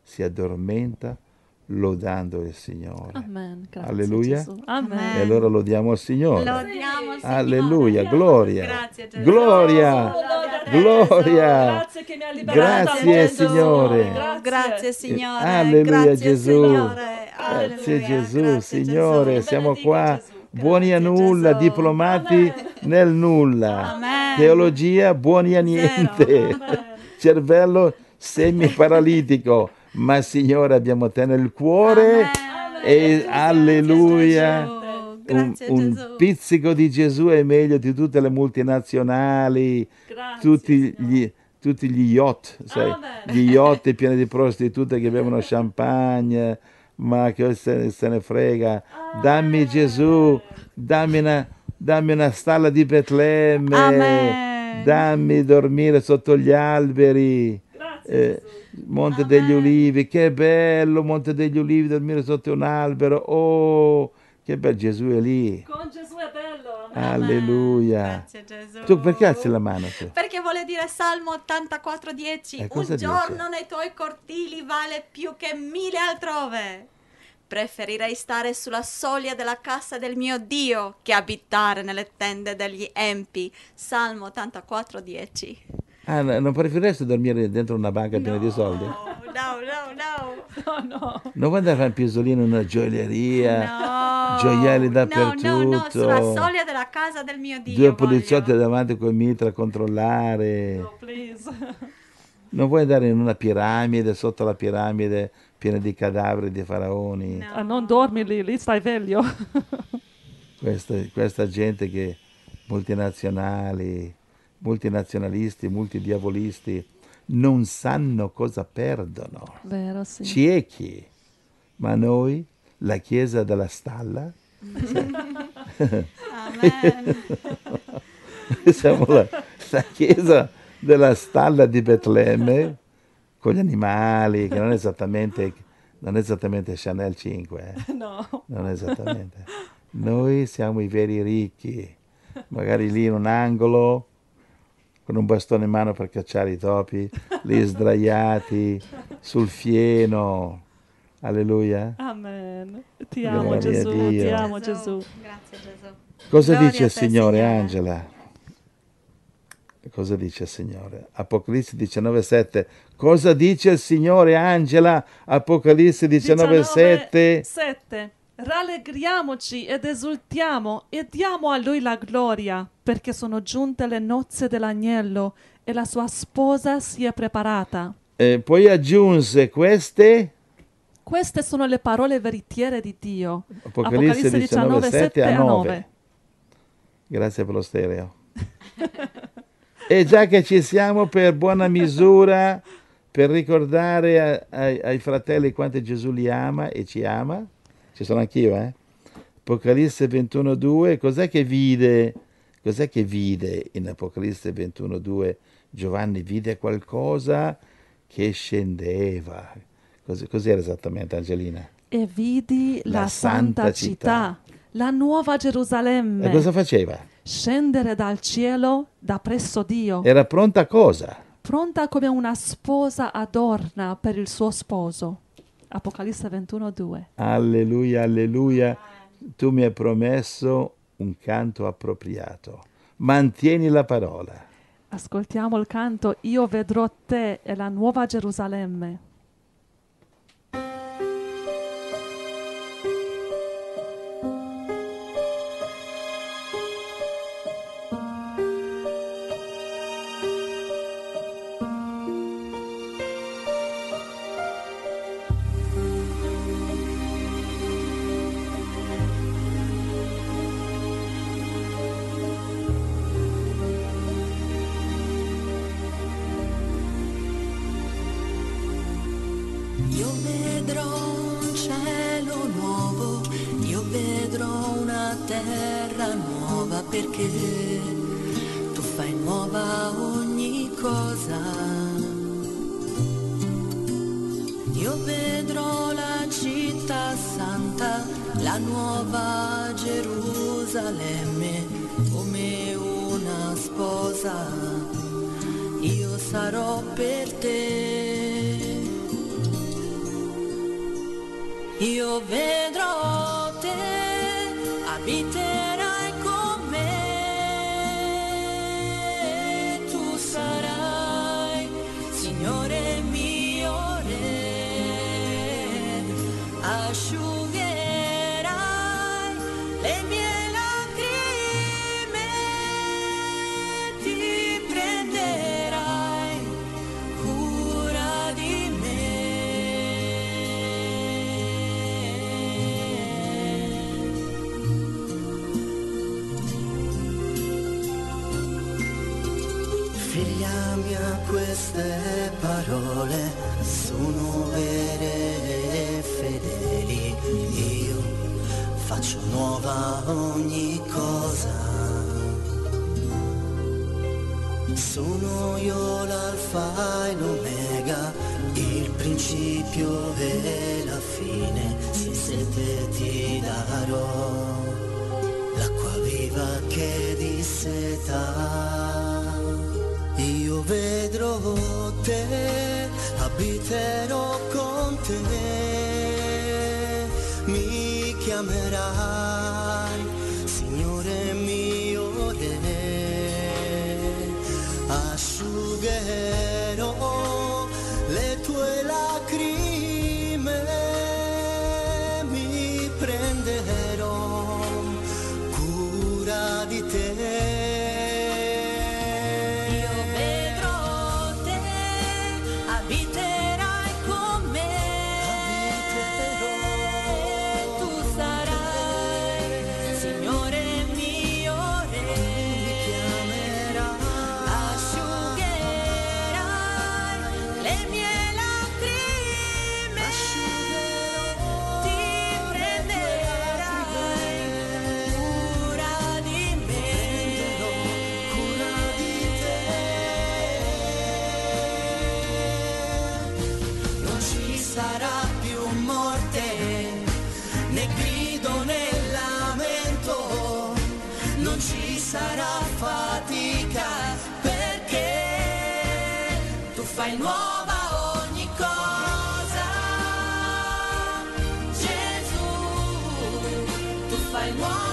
si addormenta lodando il Signore. Amen. Grazie Alleluia. Gesù. Amen. E allora lodiamo il Signore. Lodiamo il Signore. Alleluia, gloria. Grazie Gesù. Gloria. Gloria. Grazie che mi ha liberato. Grazie, Gesù. Signore. Grazie Signore. Alleluia, Grazie, Gesù. Signore. Grazie. Gesù, Grazie, Signore, Gesù. siamo qua Gesù. buoni a nulla, Gesù. diplomati Amen. nel nulla. Amen. Teologia buoni a niente. Cervello semiparalitico, ma Signore abbiamo te nel cuore Amen. e Grazie, alleluia. Un, un pizzico di Gesù è meglio di tutte le multinazionali, Grazie, tutti gli, tutti gli yacht, sai, Amen. gli yacht pieni di prostitute che bevono champagne, ma che se, se ne frega. Dammi Gesù, dammi una, dammi una stalla di Betlemme, Amen. dammi dormire sotto gli alberi. Eh. Monte degli Ulivi, che bello, Monte degli Ulivi, dormire sotto un albero. Oh, che bello, Gesù è lì. Con Gesù è bello. Amen. Alleluia. Grazie Gesù. Tu perché alzi la mano tu? Perché vuole dire Salmo 84:10, Eh, un dice? giorno nei tuoi cortili vale più che mille altrove. Preferirei stare sulla soglia della casa del mio Dio che abitare nelle tende degli empi. Salmo 84:10. Ah, no, non preferiresti dormire dentro una banca piena di soldi? No, no, no, No, no. Non vuoi andare a fare un pisolino in una gioielleria? no. Gioielli No, no, no, dappertutto. sulla soglia della casa del mio Dio. Due voglio. poliziotti davanti col mitra a controllare. No, please. Non vuoi andare in una piramide, sotto la piramide piena di cadaveri di faraoni? No. Ah, non dormi lì, lì stai veglio. Questa, questa gente che multinazionali, multinazionalisti, multidiavolisti non sanno cosa perdono. Vero, sì. Ciechi. Ma noi, la chiesa della stalla, siamo la, la chiesa della stalla di Betlemme con gli animali, che non è esattamente, non è esattamente Chanel 5, eh. No. non esattamente. Noi siamo i veri ricchi, magari lì in un angolo, con un bastone in mano per cacciare i topi, lì sdraiati sul fieno. Alleluia. Amen. Ti amo Gloria Gesù, ti amo Gesù. Grazie Gesù. Cosa Gloria dice il Signore, Signore. Angela? Cosa dice il Signore? Apocalisse 19,7. Cosa dice il Signore, Angela? Apocalisse 19,7. 7. Rallegriamoci ed esultiamo e diamo a lui la gloria, perché sono giunte le nozze dell'agnello e la sua sposa si è preparata. Eh, poi aggiunse queste, Queste sono le parole veritiere di Dio. Apocalisse 19, 7 a 9. 9. Grazie per lo stereo. e già che ci siamo per buona misura, per ricordare a- ai, ai fratelli quanto Gesù li ama e ci ama, ci sono anch'io, eh? Apocalisse 21.2, cos'è che vide? Cos'è che vide in Apocalisse 21.2? Giovanni vide qualcosa che scendeva. Cos- cos'era esattamente, Angelina? E vidi la, La santa, santa città, la nuova Gerusalemme, E cosa faceva? scendere dal cielo da presso Dio, Era pronta a cosa? pronta come una sposa adorna per il suo sposo. Apocalisse 21.2. Alleluia, alleluia. Tu mi hai promesso un canto appropriato. Mantieni la parola. Ascoltiamo il canto Io vedrò te e la nuova Gerusalemme. Parole sono vere e fedeli. Io faccio nuova ogni cosa. Sono io l'alfa e l'omega, il principio e la fine. Se sete ti darò l'acqua viva che disseta. Io vedrò te, abiterò con te, mi chiamerai, fai nuova ogni cosa. Gesù, tu fai nuova